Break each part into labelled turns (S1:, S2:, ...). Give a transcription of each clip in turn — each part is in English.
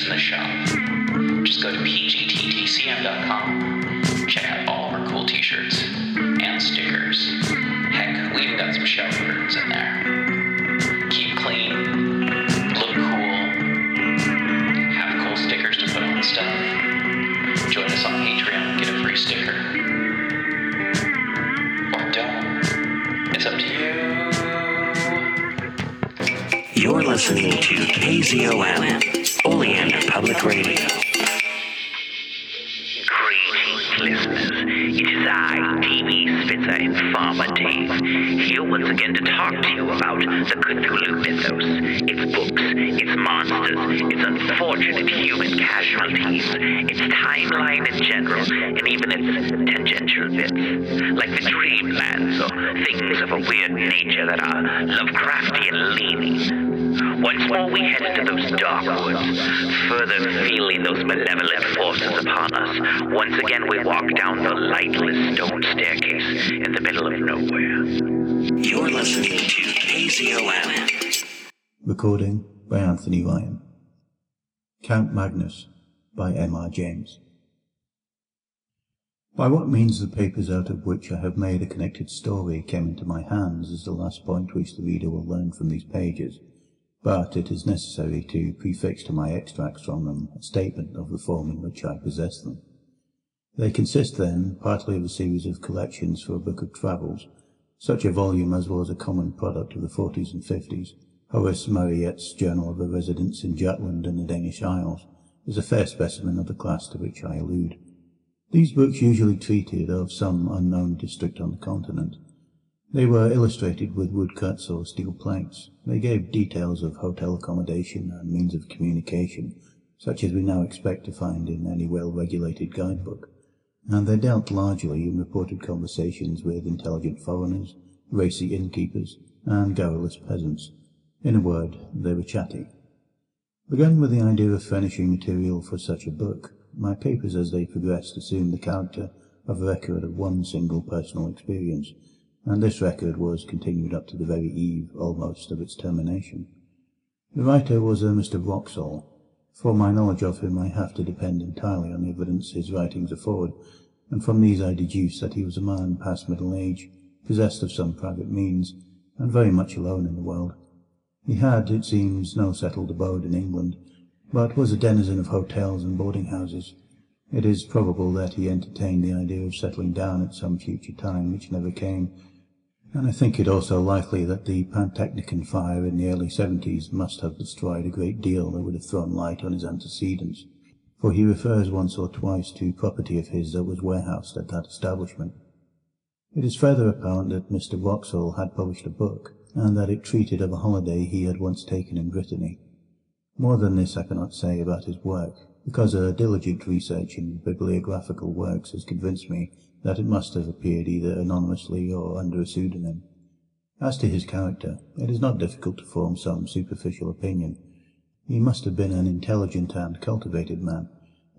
S1: in the shop. Just go to pgttcm.com. Check out all of our cool t-shirts and stickers. Heck, we even got some shower curtains in there. Keep clean, look cool, have cool stickers to put on stuff. Join us on Patreon get a free sticker. Or don't. It's up to you.
S2: You're listening to KZOM, Public Radio.
S3: Greetings, listeners. It is I, TV Spitzer Informer Dave, here once again to talk to you about the Cthulhu mythos, its books, its monsters, its unfortunate human casualties, its timeline in general, and even its tangential bits, like the dreamlands or things of a weird nature that are Lovecraftian leaning. Once more we head into those dark woods, further feeling those malevolent forces upon us. Once again we walk down the lightless stone staircase in the middle of nowhere.
S2: You're listening to KZOM.
S4: Recording by Anthony Ryan. Count Magnus by M.R. James. By what means the papers out of which I have made a connected story came into my hands is the last point which the reader will learn from these pages, but it is necessary to prefix to my extracts from them a statement of the form in which I possess them. They consist, then, partly of a series of collections for a book of travels, such a volume as was a common product of the forties and fifties. Horace Marryat's Journal of a Residence in Jutland and the Danish Isles is a fair specimen of the class to which I allude. These books usually treated of some unknown district on the continent. They were illustrated with woodcuts or steel plates. They gave details of hotel accommodation and means of communication, such as we now expect to find in any well-regulated guidebook and they dealt largely in reported conversations with intelligent foreigners, racy innkeepers, and garrulous peasants. In a word, they were chatty. Begun with the idea of furnishing material for such a book, my papers as they progressed assumed the character of a record of one single personal experience, and this record was continued up to the very eve, almost, of its termination. The writer was uh, a Mr. Wraxall, for my knowledge of him I have to depend entirely on the evidence his writings afford, and from these I deduce that he was a man past middle age, possessed of some private means, and very much alone in the world. He had, it seems, no settled abode in England, but was a denizen of hotels and boarding-houses. It is probable that he entertained the idea of settling down at some future time which never came, and I think it also likely that the Pantechnicon fire in the early seventies must have destroyed a great deal that would have thrown light on his antecedents, for he refers once or twice to property of his that was warehoused at that establishment. It is further apparent that Mr. Wraxall had published a book, and that it treated of a holiday he had once taken in Brittany. More than this I cannot say about his work, because a diligent research in bibliographical works has convinced me that it must have appeared either anonymously or under a pseudonym. As to his character, it is not difficult to form some superficial opinion. He must have been an intelligent and cultivated man.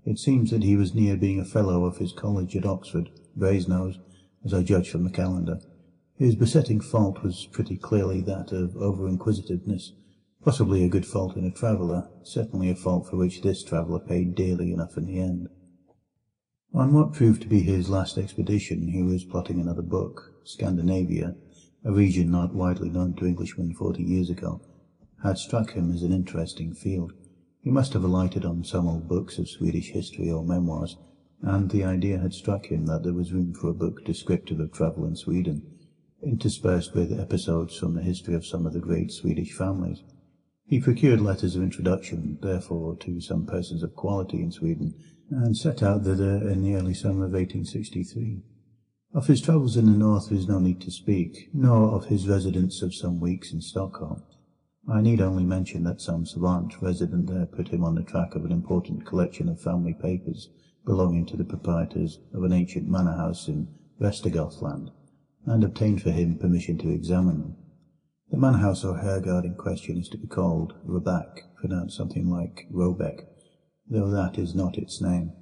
S4: It seems that he was near being a fellow of his college at Oxford, Brasenose, as I judge from the calendar. His besetting fault was pretty clearly that of over-inquisitiveness, possibly a good fault in a traveller, certainly a fault for which this traveller paid dearly enough in the end. On what proved to be his last expedition he was plotting another book. Scandinavia, a region not widely known to Englishmen forty years ago, had struck him as an interesting field. He must have alighted on some old books of Swedish history or memoirs, and the idea had struck him that there was room for a book descriptive of travel in Sweden, interspersed with episodes from the history of some of the great Swedish families. He procured letters of introduction, therefore, to some persons of quality in Sweden, and set out thither in the early summer of 1863. Of his travels in the north there is no need to speak, nor of his residence of some weeks in Stockholm. I need only mention that some savant resident there put him on the track of an important collection of family papers belonging to the proprietors of an ancient manor house in Vestergothland, and obtained for him permission to examine them. The manor house or herrgård in question is to be called Raback, pronounced something like Robeck, though that is not its name.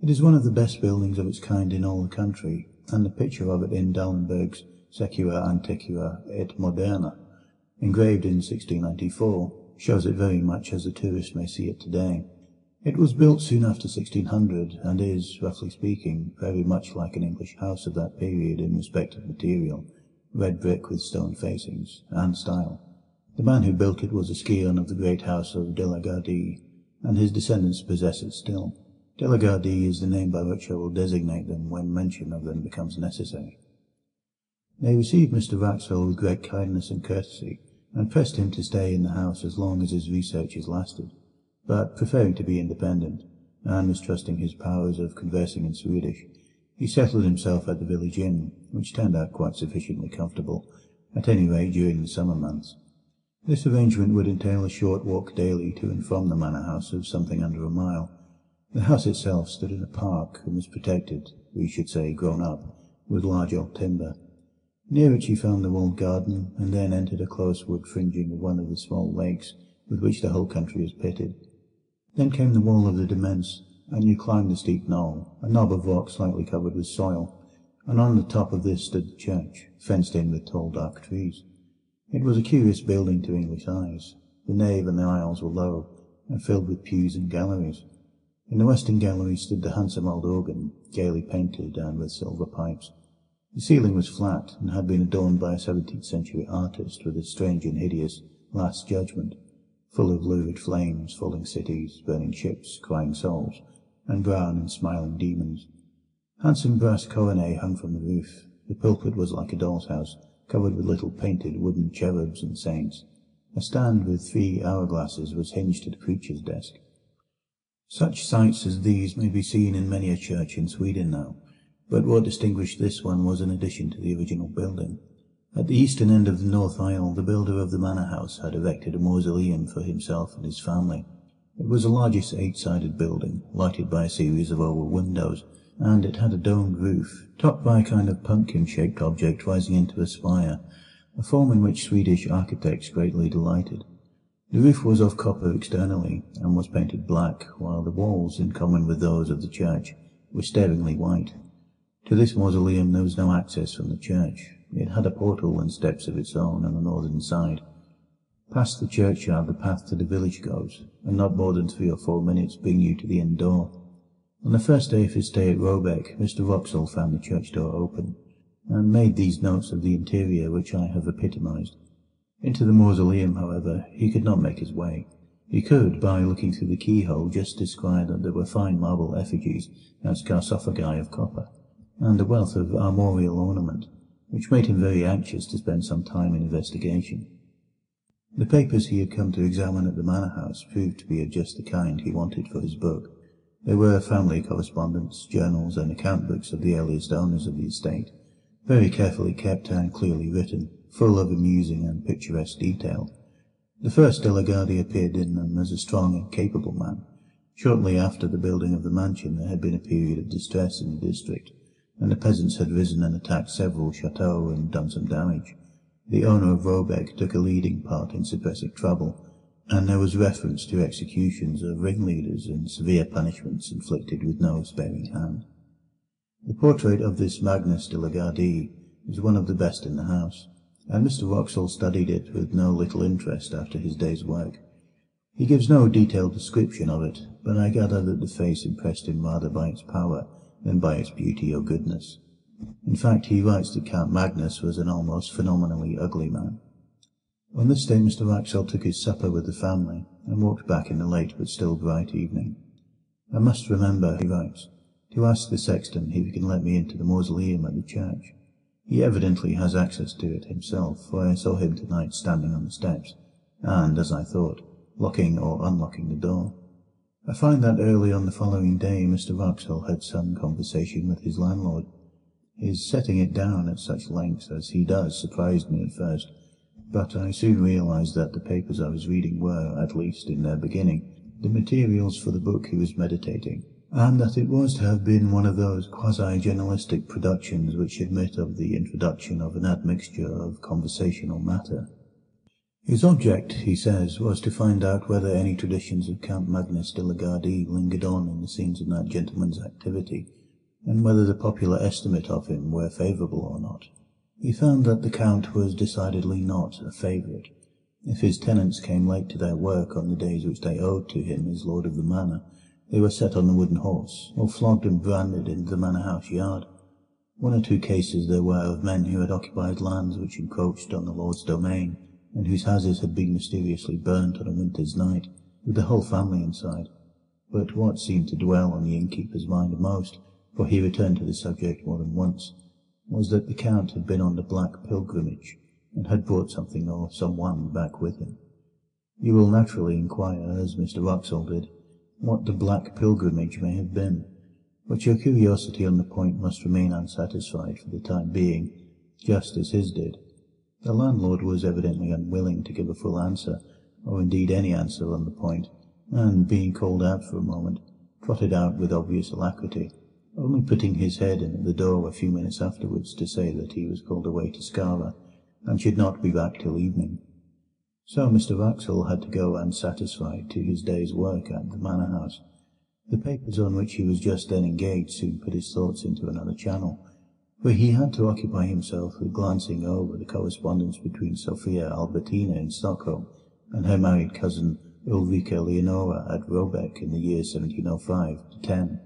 S4: It is one of the best buildings of its kind in all the country, and the picture of it in Dahlenberg's Suecia Antiqua et Moderna, engraved in 1694, shows it very much as the tourist may see it today. It was built soon after 1600, and is, roughly speaking, very much like an English house of that period in respect of material, red brick with stone facings, and style. The man who built it was a scion of the great house of De la Gardie, and his descendants possess it still. De la Gardie is the name by which I will designate them when mention of them becomes necessary. They received Mr Wraxall with great kindness and courtesy, and pressed him to stay in the house as long as his researches lasted, but preferring to be independent, and mistrusting his powers of conversing in Swedish, he settled himself at the village inn, which turned out quite sufficiently comfortable, at any rate during the summer months. This arrangement would entail a short walk daily to and from the manor house of something under a mile. The house itself stood in a park and was protected, we should say grown up, with large old timber. Near it you found the walled garden, and then entered a close wood fringing of one of the small lakes with which the whole country is pitted. Then came the wall of the demesne, and you climbed the steep knoll, a knob of rock slightly covered with soil, and on the top of this stood the church, fenced in with tall dark trees. It was a curious building to English eyes. The nave and the aisles were low, and filled with pews and galleries. In the western gallery stood the handsome old organ, gaily painted and with silver pipes. The ceiling was flat, and had been adorned by a seventeenth-century artist with a strange and hideous Last Judgment, full of lurid flames, falling cities, burning ships, crying souls, and brown and smiling demons. Handsome brass coronae hung from the roof. The pulpit was like a doll's house, covered with little painted wooden cherubs and saints. A stand with three hourglasses was hinged to the preacher's desk. Such sights as these may be seen in many a church in Sweden now, but what distinguished this one was an addition to the original building. At the eastern end of the north aisle the builder of the manor house had erected a mausoleum for himself and his family. It was a largest eight-sided building, lighted by a series of oval windows, and it had a domed roof, topped by a kind of pumpkin-shaped object rising into a spire, a form in which Swedish architects greatly delighted. The roof was of copper externally, and was painted black, while the walls, in common with those of the church, were staringly white. To this mausoleum there was no access from the church. It had a portal and steps of its own on the northern side. Past the churchyard the path to the village goes, and not more than three or four minutes bring you to the inn door. On the first day of his stay at Robeck, Mr Wraxall found the church door open, and made these notes of the interior which I have epitomized. Into the mausoleum, however, he could not make his way. He could, by looking through the keyhole, just descry that there were fine marble effigies and sarcophagi of copper and a wealth of armorial ornament, which made him very anxious to spend some time in investigation. The papers he had come to examine at the manor house proved to be of just the kind he wanted for his book. They were family correspondence, journals, and account books of the earliest owners of the estate, very carefully kept and clearly written, full of amusing and picturesque detail. The first De la Gardie appeared in them as a strong and capable man. Shortly after the building of the mansion there had been a period of distress in the district, and the peasants had risen and attacked several chateaux and done some damage. The owner of Robeck took a leading part in suppressing trouble, and there was reference to executions of ringleaders and severe punishments inflicted with no sparing hand. The portrait of this Magnus de la Gardie is one of the best in the house, and Mr Wraxall studied it with no little interest after his day's work. He gives no detailed description of it, but I gather that the face impressed him rather by its power than by its beauty or goodness. In fact, he writes that Count Magnus was an almost phenomenally ugly man. On this day Mr Wraxall took his supper with the family, and walked back in the late but still bright evening. I must remember, he writes, to ask the sexton if he can let me into the mausoleum at the church. He evidently has access to it himself, for I saw him tonight standing on the steps, and, as I thought, locking or unlocking the door. I find that early on the following day Mr Wraxall had some conversation with his landlord. His setting it down at such length as he does surprised me at first, but I soon realized that the papers I was reading were, at least in their beginning, the materials for the book he was meditating, and that it was to have been one of those quasi-journalistic productions which admit of the introduction of an admixture of conversational matter. His object, he says, was to find out whether any traditions of Count Magnus de la Gardie lingered on in the scenes of that gentleman's activity, and whether the popular estimate of him were favourable or not. He found that the Count was decidedly not a favourite. If his tenants came late to their work on the days which they owed to him as lord of the manor, They were set on the wooden horse, or flogged and branded in the manor house yard. One or two cases there were of men who had occupied lands which encroached on the lord's domain, and whose houses had been mysteriously burnt on a winter's night, with the whole family inside. But what seemed to dwell on the innkeeper's mind most, for he returned to the subject more than once, was that the Count had been on the Black Pilgrimage, and had brought something or someone back with him. You will naturally inquire, as Mr Wraxall did, what the Black Pilgrimage may have been, but your curiosity on the point must remain unsatisfied for the time being, just as his did. The landlord was evidently unwilling to give a full answer, or indeed any answer on the point, and, being called out for a moment, trotted out with obvious alacrity, only putting his head in at the door a few minutes afterwards to say that he was called away to Skara, and should not be back till evening. So Mr Wraxall had to go unsatisfied to his day's work at the manor house. The papers on which he was just then engaged soon put his thoughts into another channel, for he had to occupy himself with glancing over the correspondence between Sophia Albertina in Stockholm and her married cousin Ulrica Leonora at Robeck in the year 1705 to 10.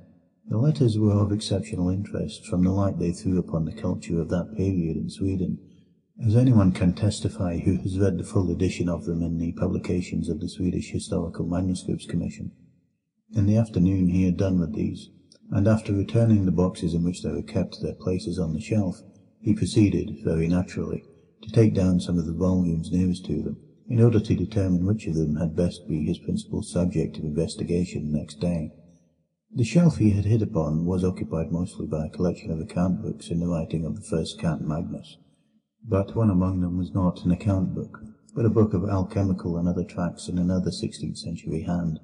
S4: The letters were of exceptional interest from the light they threw upon the culture of that period in Sweden, as anyone can testify who has read the full edition of them in the publications of the Swedish Historical Manuscripts Commission. In the afternoon he had done with these, and after returning the boxes in which they were kept to their places on the shelf, he proceeded, very naturally, to take down some of the volumes nearest to them, in order to determine which of them had best be his principal subject of investigation next day. The shelf he had hit upon was occupied mostly by a collection of account books in the writing of the first Count Magnus, but one among them was not an account book, but a book of alchemical and other tracts in another sixteenth century hand.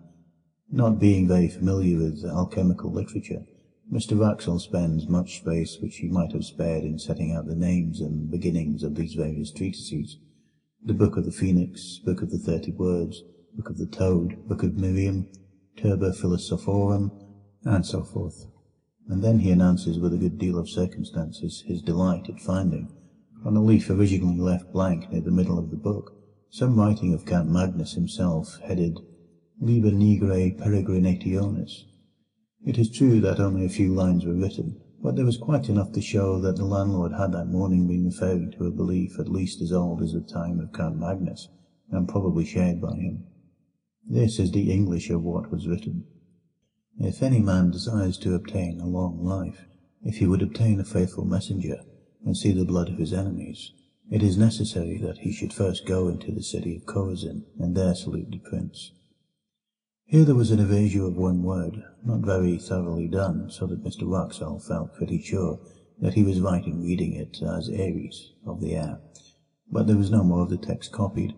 S4: Not being very familiar with alchemical literature, Mr Wraxall spends much space which he might have spared in setting out the names and beginnings of these various treatises. The Book of the Phoenix, Book of the Thirty Words, Book of the Toad, Book of Miriam, Turba Philosophorum, and so forth. And then he announces with a good deal of circumstances his delight at finding, on a leaf originally left blank near the middle of the book, some writing of Count Magnus himself, headed Liber Nigrae Peregrinationis. It is true that only a few lines were written, but there was quite enough to show that the landlord had that morning been referring to a belief at least as old as the time of Count Magnus, and probably shared by him. This is the English of what was written. If any man desires to obtain a long life, if he would obtain a faithful messenger, and see the blood of his enemies, it is necessary that he should first go into the city of Chorazin, and there salute the prince. Here there was an erasure of one word, not very thoroughly done, so that Mr Wraxall felt pretty sure that he was right in reading it as Ares, of the air. But there was no more of the text copied,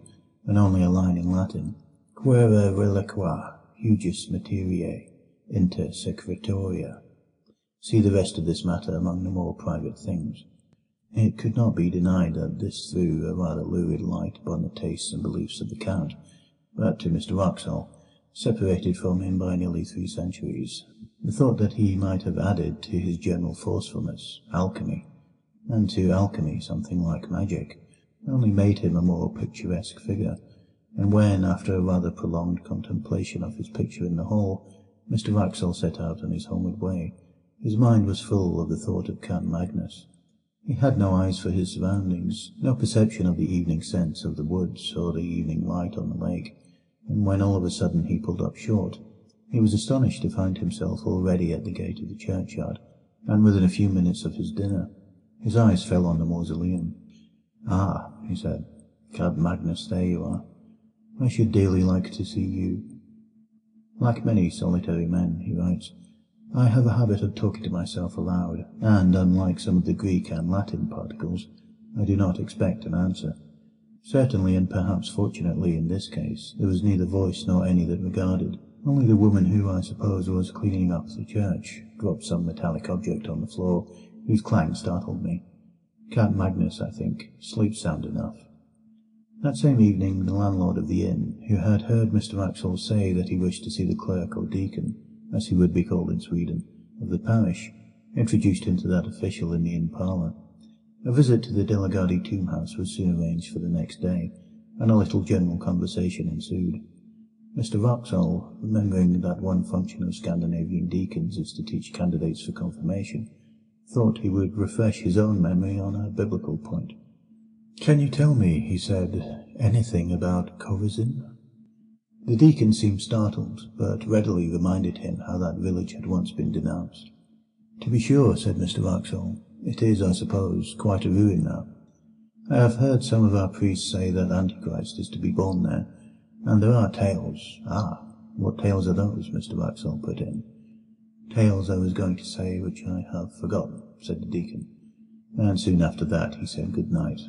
S4: and only a line in Latin, Quere reliqua hujus materiae inter secretiora. See the rest of this matter among the more private things. It could not be denied that this threw a rather lurid light upon the tastes and beliefs of the Count, but to Mr Wraxall, separated from him by nearly three centuries, the thought that he might have added to his general forcefulness alchemy, and to alchemy something like magic, only made him a more picturesque figure, and when, after a rather prolonged contemplation of his picture in the hall, Mr Wraxall set out on his homeward way, his mind was full of the thought of Count Magnus. He had no eyes for his surroundings, no perception of the evening scents of the woods or the evening light on the lake, and when all of a sudden he pulled up short, he was astonished to find himself already at the gate of the churchyard, and within a few minutes of his dinner. His eyes fell on the mausoleum. Ah, he said, Count Magnus, there you are. I should dearly like to see you. Like many solitary men, he writes, I have a habit of talking to myself aloud, and, unlike some of the Greek and Latin particles, I do not expect an answer. Certainly, and perhaps fortunately in this case, there was neither voice nor any that regarded. Only the woman who, I suppose, was cleaning up the church, dropped some metallic object on the floor, whose clang startled me. Count Magnus, I think, sleeps sound enough. That same evening the landlord of the inn, who had heard Mr Wraxall say that he wished to see the clerk or deacon, as he would be called in Sweden, of the parish, introduced him to that official in the inn parlour. A visit to the De la Gardie tomb house was soon arranged for the next day, and a little general conversation ensued. Mr. Wraxall, remembering that one function of Scandinavian deacons is to teach candidates for confirmation, thought he would refresh his own memory on a biblical point. Can you tell me, he said, anything about Chorazin? The deacon seemed startled, but readily reminded him how that village had once been denounced. To be sure, said Mr. Wraxall, it is, I suppose, quite a ruin now. I have heard some of our priests say that Antichrist is to be born there, and there are tales. Ah, what tales are those? Mr. Wraxall put in. Tales I was going to say which I have forgotten, said the deacon, and soon after that he said good night.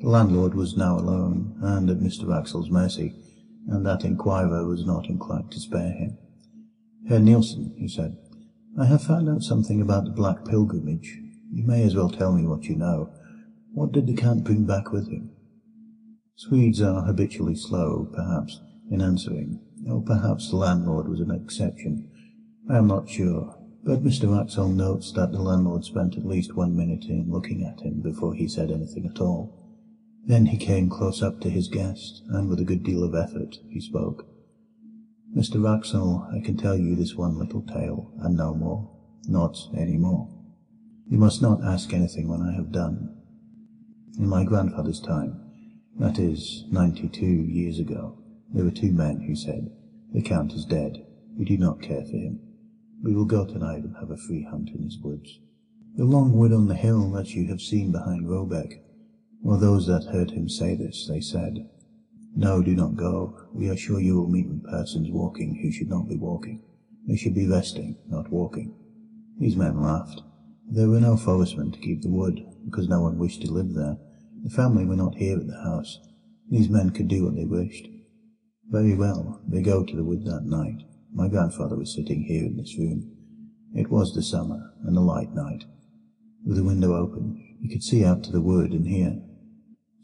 S4: The landlord was now alone, and at Mr. Wraxall's mercy, and that inquirer was not inclined to spare him. Herr Nielsen, he said, I have found out something about the Black Pilgrimage. You may as well tell me what you know. What did the Count bring back with him? Swedes are habitually slow, perhaps, in answering, or perhaps the landlord was an exception. I am not sure, but Mr. Wraxall notes that the landlord spent at least one minute in looking at him before he said anything at all. Then he came close up to his guest, and with a good deal of effort he spoke. Mr. Wraxall, I can tell you this one little tale, and no more, not any more. You must not ask anything when I have done. In my grandfather's time, that is, ninety-two years ago, there were two men who said, The Count is dead. We do not care for him. We will go tonight and have a free hunt in his woods. The long wood on the hill that you have seen behind Robeck. Well, those that heard him say this, they said, No, do not go. We are sure you will meet with persons walking who should not be walking. They should be resting, not walking. These men laughed. There were no forestmen to keep the wood, because no one wished to live there. The family were not here at the house. These men could do what they wished. Very well, they go to the wood that night. My grandfather was sitting here in this room. It was the summer, and a light night. With the window open, he could see out to the wood and hear.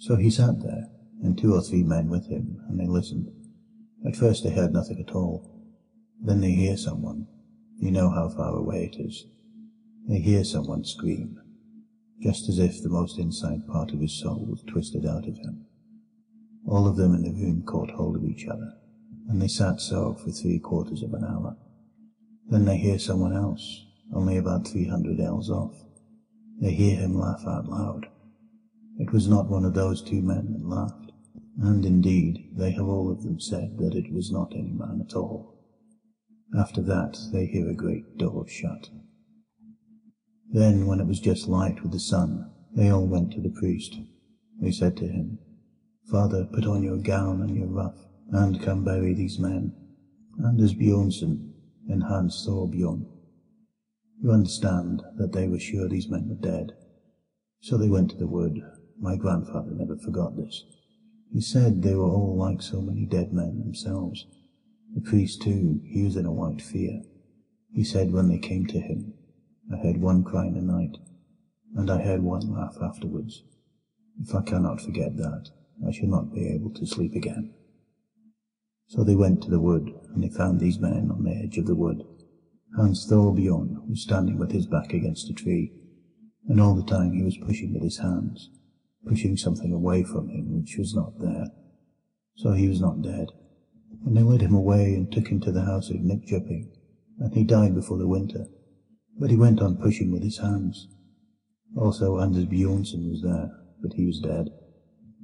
S4: So he sat there, and two or three men with him, and they listened. At first they heard nothing at all. Then they hear someone. You know how far away it is. They hear someone scream, just as if the most inside part of his soul was twisted out of him. All of them in the room caught hold of each other, and they sat so for three quarters of an hour. Then they hear someone else, only about three hundred ells off. They hear him laugh out loud. It was not one of those two men that laughed, and indeed they have all of them said that it was not any man at all. After that they hear a great door shut. Then, when it was just light with the sun, they all went to the priest. They said to him, Father, put on your gown and your ruff, and come bury these men, And Anders Bjornsen and Hans Thorbjorn. You understand that they were sure these men were dead. So they went to the wood. My grandfather never forgot this. He said they were all like so many dead men themselves. The priest, too, he was in a white fear. He said when they came to him, I heard one cry in the night, and I heard one laugh afterwards. If I cannot forget that, I shall not be able to sleep again. So they went to the wood, and they found these men on the edge of the wood. Hans Thorbjorn was standing with his back against a tree, and all the time he was pushing with his hands, pushing something away from him which was not there. So he was not dead. And they led him away and took him to the house of Nykjöping, and he died before the winter. But he went on pushing with his hands. Also Anders Bjornsen was there, but he was dead.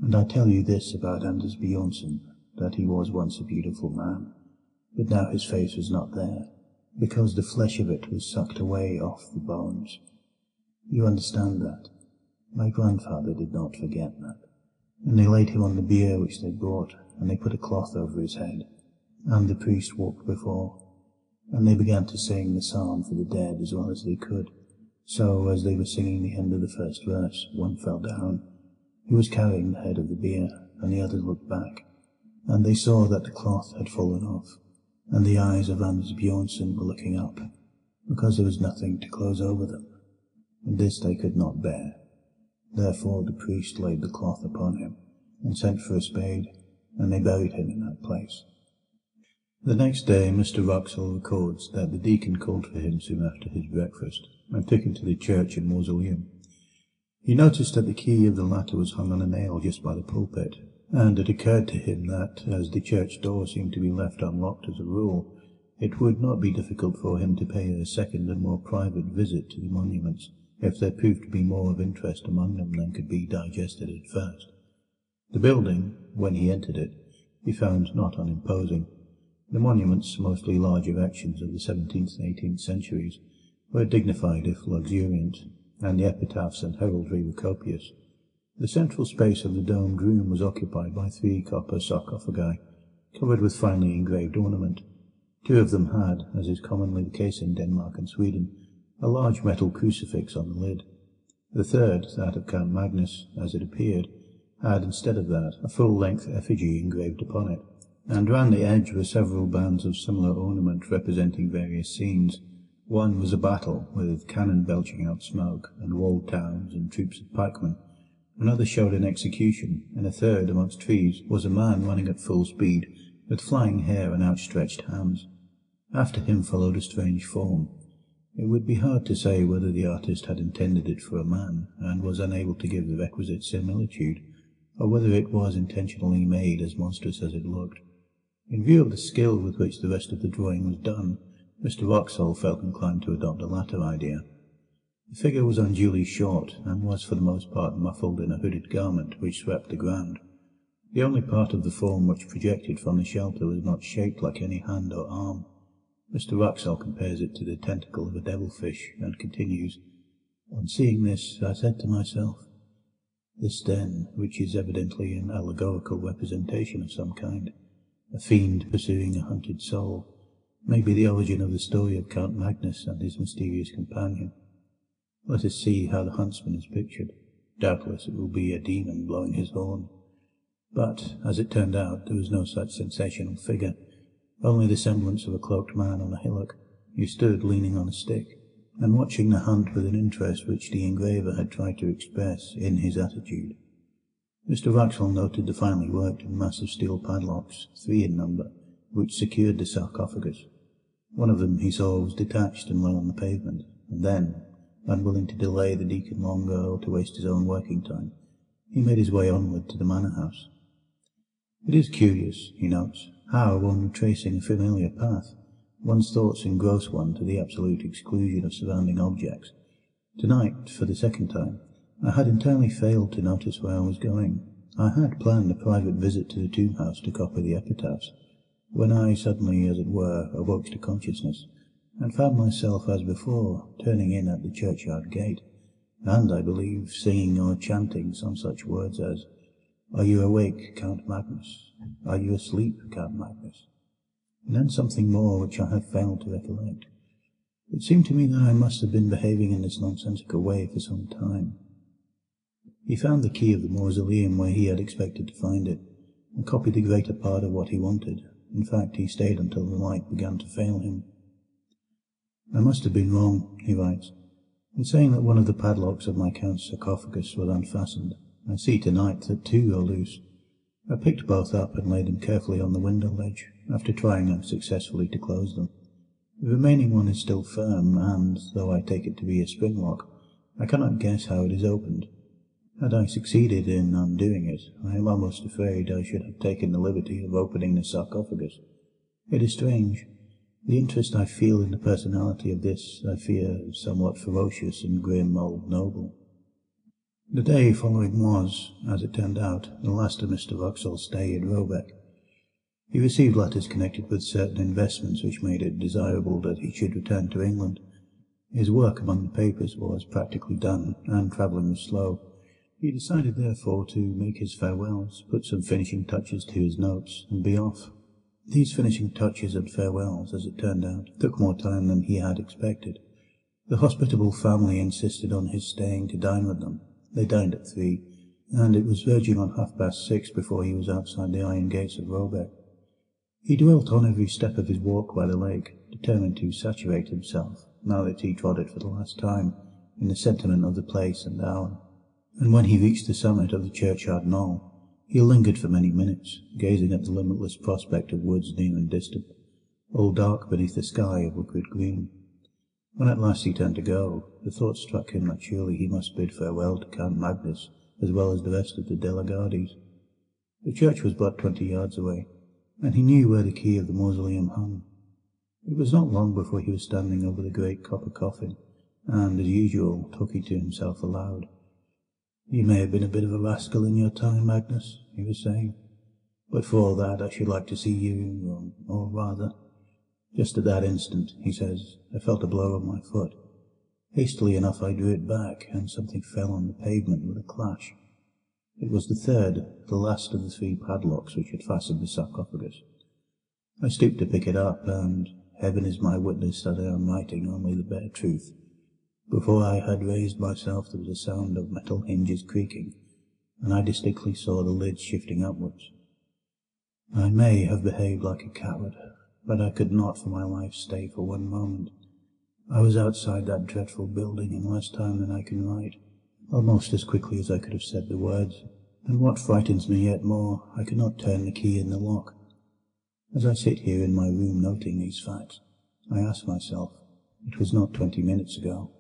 S4: And I tell you this about Anders Bjornsen, that he was once a beautiful man, but now his face was not there, because the flesh of it was sucked away off the bones. You understand that? My grandfather did not forget that. And they laid him on the bier which they brought, and they put a cloth over his head. And the priest walked before, and they began to sing the psalm for the dead as well as they could. So, as they were singing the end of the first verse, one fell down. He was carrying the head of the bier, and the others looked back, and they saw that the cloth had fallen off, and the eyes of Anders Bjornsen were looking up, because there was nothing to close over them, and this they could not bear. Therefore the priest laid the cloth upon him, and sent for a spade, and they buried him in that place. The next day Mr. Wraxall records that the deacon called for him soon after his breakfast, and took him to the church and mausoleum. He noticed that the key of the latter was hung on a nail just by the pulpit, and it occurred to him that, as the church door seemed to be left unlocked as a rule, it would not be difficult for him to pay a second and more private visit to the monuments, if there proved to be more of interest among them than could be digested at first. The building, when he entered it, he found not unimposing. The monuments, mostly large erections of the seventeenth and eighteenth centuries, were dignified if luxuriant, and the epitaphs and heraldry were copious. The central space of the domed room was occupied by three copper sarcophagi, covered with finely engraved ornament. Two of them had, as is commonly the case in Denmark and Sweden, a large metal crucifix on the lid. The third, that of Count Magnus, as it appeared, had, instead of that, a full-length effigy engraved upon it, and round the edge were several bands of similar ornament representing various scenes. One was a battle, with cannon belching out smoke, and walled towns and troops of pikemen. Another showed an execution, and a third, amongst trees, was a man running at full speed, with flying hair and outstretched hands. After him followed a strange form. It would be hard to say whether the artist had intended it for a man, and was unable to give the requisite similitude, or whether it was intentionally made as monstrous as it looked. In view of the skill with which the rest of the drawing was done, Mr Wraxall felt inclined to adopt the latter idea. The figure was unduly short, and was for the most part muffled in a hooded garment which swept the ground. The only part of the form which projected from the shelter was not shaped like any hand or arm. Mr Wraxall compares it to the tentacle of a devilfish, and continues, On seeing this, I said to myself, this den, which is evidently an allegorical representation of some kind, a fiend pursuing a hunted soul, may be the origin of the story of Count Magnus and his mysterious companion. Let us see how the huntsman is pictured. Doubtless it will be a demon blowing his horn. But, as it turned out, there was no such sensational figure, only the semblance of a cloaked man on a hillock. who stood leaning on a stick, and watching the hunt with an interest which the engraver had tried to express in his attitude. Mr Wraxall noted the finely worked and massive steel padlocks, three in number, which secured the sarcophagus. One of them he saw was detached and lay on the pavement, and then, unwilling to delay the deacon longer or to waste his own working time, he made his way onward to the manor house. It is curious, he notes, how, when tracing a familiar path, one's thoughts engross one to the absolute exclusion of surrounding objects. Tonight, for the second time, I had entirely failed to notice where I was going. I had planned a private visit to the tomb house to copy the epitaphs, when I suddenly, as it were, awoke to consciousness, and found myself, as before, turning in at the churchyard gate, and, I believe, singing or chanting some such words as, Are you awake, Count Magnus? Are you asleep, Count Magnus? And then something more which I have failed to recollect. It seemed to me that I must have been behaving in this nonsensical way for some time. He found the key of the mausoleum where he had expected to find it, and copied the greater part of what he wanted, in fact, he stayed until the light began to fail him. I must have been wrong, he writes, in saying that one of the padlocks of my count's sarcophagus was unfastened. I see tonight that two are loose. I picked both up and laid them carefully on the window ledge, after trying unsuccessfully to close them. The remaining one is still firm, and, though I take it to be a spring lock, I cannot guess how it is opened. Had I succeeded in undoing it, I am almost afraid I should have taken the liberty of opening the sarcophagus. It is strange. The interest I feel in the personality of this, I fear, somewhat ferocious and grim old noble. The day following was, as it turned out, the last of Mr Wraxall's stay at Roebeck. He received letters connected with certain investments which made it desirable that he should return to England. His work among the papers was practically done, and travelling was slow. He decided therefore to make his farewells, put some finishing touches to his notes, and be off. These finishing touches and farewells, as it turned out, took more time than he had expected. The hospitable family insisted on his staying to dine with them. They dined at three, and it was verging on half-past six before he was outside the iron gates of Roebeck. He dwelt on every step of his walk by the lake, determined to saturate himself, now that he trod it for the last time, in the sentiment of the place and hour and when he reached the summit of the churchyard knoll, he lingered for many minutes, gazing at the limitless prospect of woods near and distant, all dark beneath a sky of liquid green. When at last he turned to go, the thought struck him that surely he must bid farewell to Count Magnus as well as the rest of the De la Gardies. The church was but twenty yards away, and he knew where the key of the mausoleum hung. It was not long before he was standing over the great copper coffin, and, as usual, talking to himself aloud. You may have been a bit of a rascal in your time, Magnus, he was saying, but for all that I should like to see you, or, or rather... Just at that instant, he says, I felt a blow on my foot. Hastily enough I drew it back, and something fell on the pavement with a clash. It was the third, the last of the three padlocks which had fastened the sarcophagus. I stooped to pick it up, and heaven is my witness that I am writing only the bare truth. Before I had raised myself there was a sound of metal hinges creaking, and I distinctly saw the lid shifting upwards. I may have behaved like a coward, but I could not for my life stay for one moment. I was outside that dreadful building in less time than I can write, almost as quickly as I could have said the words, and what frightens me yet more, I could not turn the key in the lock. As I sit here in my room noting these facts, I ask myself, it was not twenty minutes ago,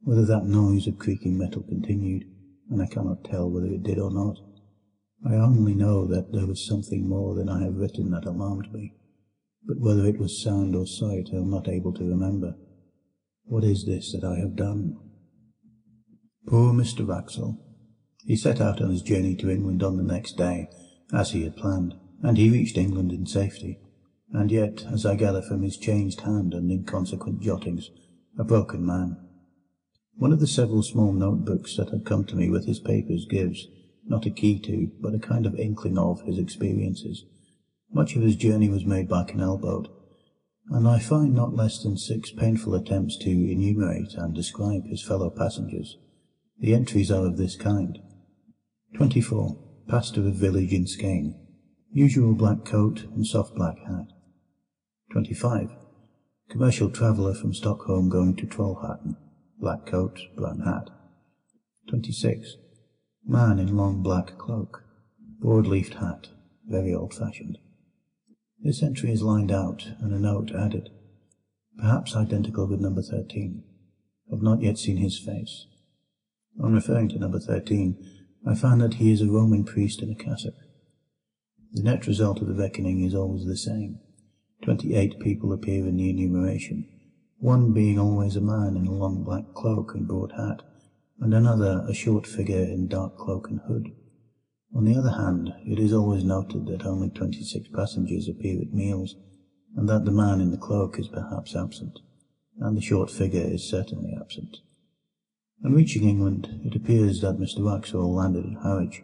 S4: whether that noise of creaking metal continued, and I cannot tell whether it did or not. I only know that there was something more than I have written that alarmed me but whether it was sound or sight I am not able to remember. What is this that I have done? Poor Mr. Wraxall. He set out on his journey to England on the next day, as he had planned, and he reached England in safety, and yet, as I gather from his changed hand and inconsequent jottings, a broken man. One of the several small notebooks that have come to me with his papers gives, not a key to, but a kind of inkling of, his experiences, much of his journey was made by canal boat, and I find not less than six painful attempts to enumerate and describe his fellow passengers. The entries are of this kind. 24. Pastor of village in Skane. Usual black coat and soft black hat. 25. Commercial traveller from Stockholm going to Trollhättan. Black coat, brown hat. 26. Man in long black cloak. Broad-leafed hat. Very old-fashioned. This entry is lined out and a note added, perhaps identical with number 13. I've not yet seen his face. On referring to number 13, I find that he is a Roman priest in a cassock. The net result of the reckoning is always the same. Twenty-eight people appear in the enumeration, one being always a man in a long black cloak and broad hat, and another a short figure in dark cloak and hood. On the other hand, it is always noted that only twenty-six passengers appear at meals, and that the man in the cloak is perhaps absent, and the short figure is certainly absent. On reaching England, it appears that Mr Wraxall landed at Harwich,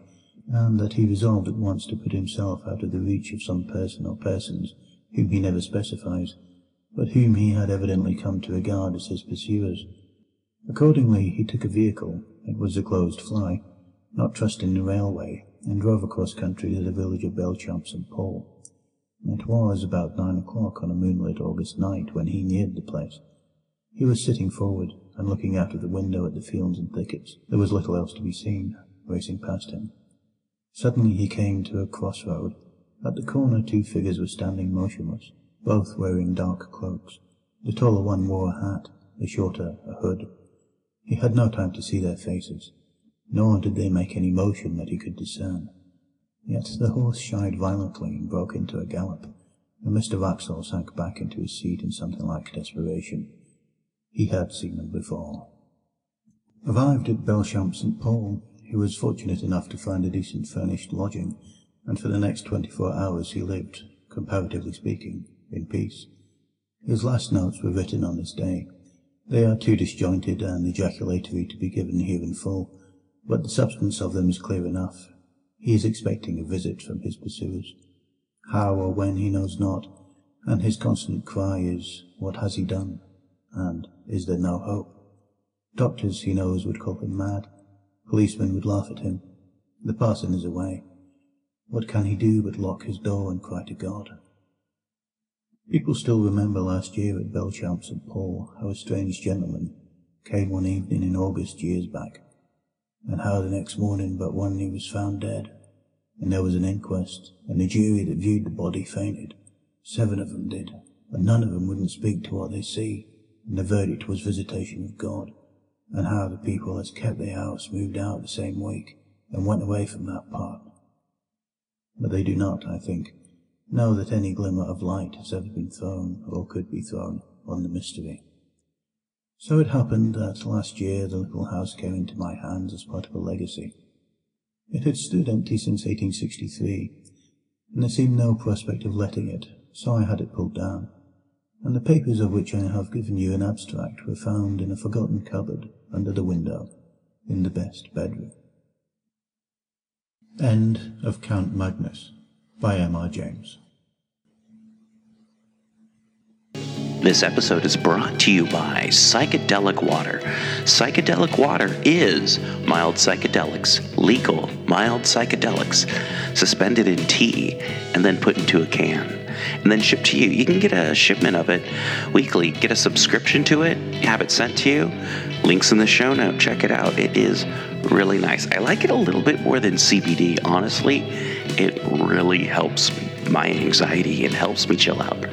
S4: and that he resolved at once to put himself out of the reach of some person or persons whom he never specifies, but whom he had evidently come to regard as his pursuers. Accordingly, he took a vehicle, it was a closed fly, not trusting the railway, and drove across country to the village of Belchamp St Paul. It was about nine o'clock on a moonlit August night when he neared the place. He was sitting forward and looking out of the window at the fields and thickets. There was little else to be seen, racing past him. Suddenly he came to a crossroad. At the corner two figures were standing motionless, both wearing dark cloaks. The taller one wore a hat, the shorter a hood. He had no time to see their faces nor did they make any motion that he could discern. Yet the horse shied violently and broke into a gallop, and Mr Wraxall sank back into his seat in something like desperation. He had seen them before. Arrived at Belchamp St Paul, he was fortunate enough to find a decent furnished lodging, and for the next twenty-four hours he lived, comparatively speaking, in peace. His last notes were written on this day. They are too disjointed and ejaculatory to be given here in full, but the substance of them is clear enough. He is expecting a visit from his pursuers. How or when he knows not, and his constant cry is, What has he done? and Is there no hope? Doctors, he knows, would call him mad. Policemen would laugh at him. The parson is away. What can he do but lock his door and cry to God? People still remember last year at Belchamp St Paul how a strange gentleman came one evening in August years back and how the next morning but one he was found dead, and there was an inquest, and the jury that viewed the body fainted. Seven of them did, and none of them wouldn't speak to what they see, and the verdict was visitation of God, and how the people as kept their house moved out the same week, and went away from that part. but they do not, I think, know that any glimmer of light has ever been thrown, or could be thrown, on the mystery. So it happened that last year the little house came into my hands as part of a legacy. It had stood empty since 1863, and there seemed no prospect of letting it, so I had it pulled down, and the papers of which I have given you an abstract were found in a forgotten cupboard under the window in the best bedroom. End of Count Magnus by M.R. James.
S2: This episode is brought to you by Psychedelic Water. Psychedelic Water is mild psychedelics, legal mild psychedelics, suspended in tea and then put into a can and then shipped to you. You can get a shipment of it weekly, get a subscription to it, have it sent to you. Links in the show note. Check it out. It is really nice. I like it a little bit more than CBD, honestly. It really helps my anxiety and helps me chill out.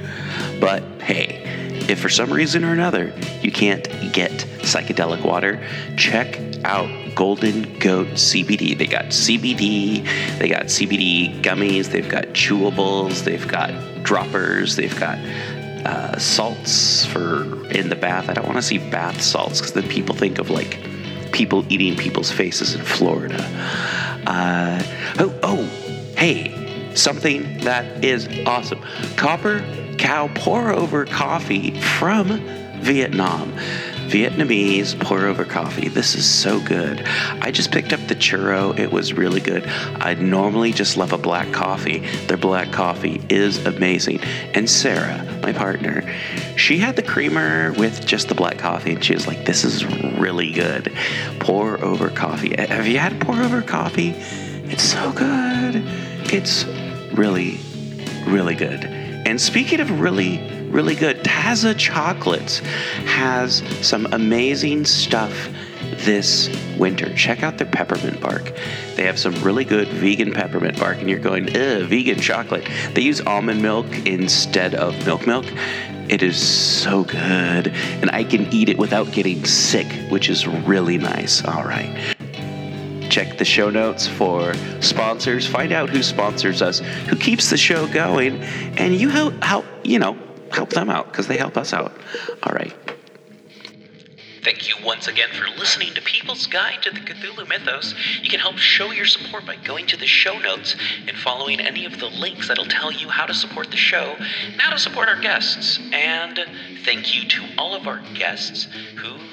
S2: But hey, if for some reason or another you can't get psychedelic water, check out Golden Goat CBD. They got CBD, they got CBD gummies, they've got chewables, they've got droppers, they've got uh, salts for in the bath. I don't want to see bath salts because then people think of like people eating people's faces in Florida. Uh, oh, oh, hey, something that is awesome. Copper Cow pour over coffee from Vietnam. Vietnamese pour over coffee. This is so good. I just picked up the churro. It was really good. I normally just love a black coffee. Their black coffee is amazing. And Sarah, my partner, she had the creamer with just the black coffee and she was like, This is really good. Pour over coffee. Have you had pour over coffee? It's so good. It's really, really good. And speaking of really, really good, Taza Chocolates has some amazing stuff this winter. Check out their peppermint bark. They have some really good vegan peppermint bark, and you're going, ugh, vegan chocolate. They use almond milk instead of milk milk. It is so good, and I can eat it without getting sick, which is really nice. All right. Check the show notes for sponsors. Find out who sponsors us, who keeps the show going, and you help, help you know, help them out because they help us out. All right.
S1: Thank you once again for listening to People's Guide to the Cthulhu Mythos. You can help show your support by going to the show notes and following any of the links that'll tell you how to support the show and how to support our guests. And thank you to all of our guests who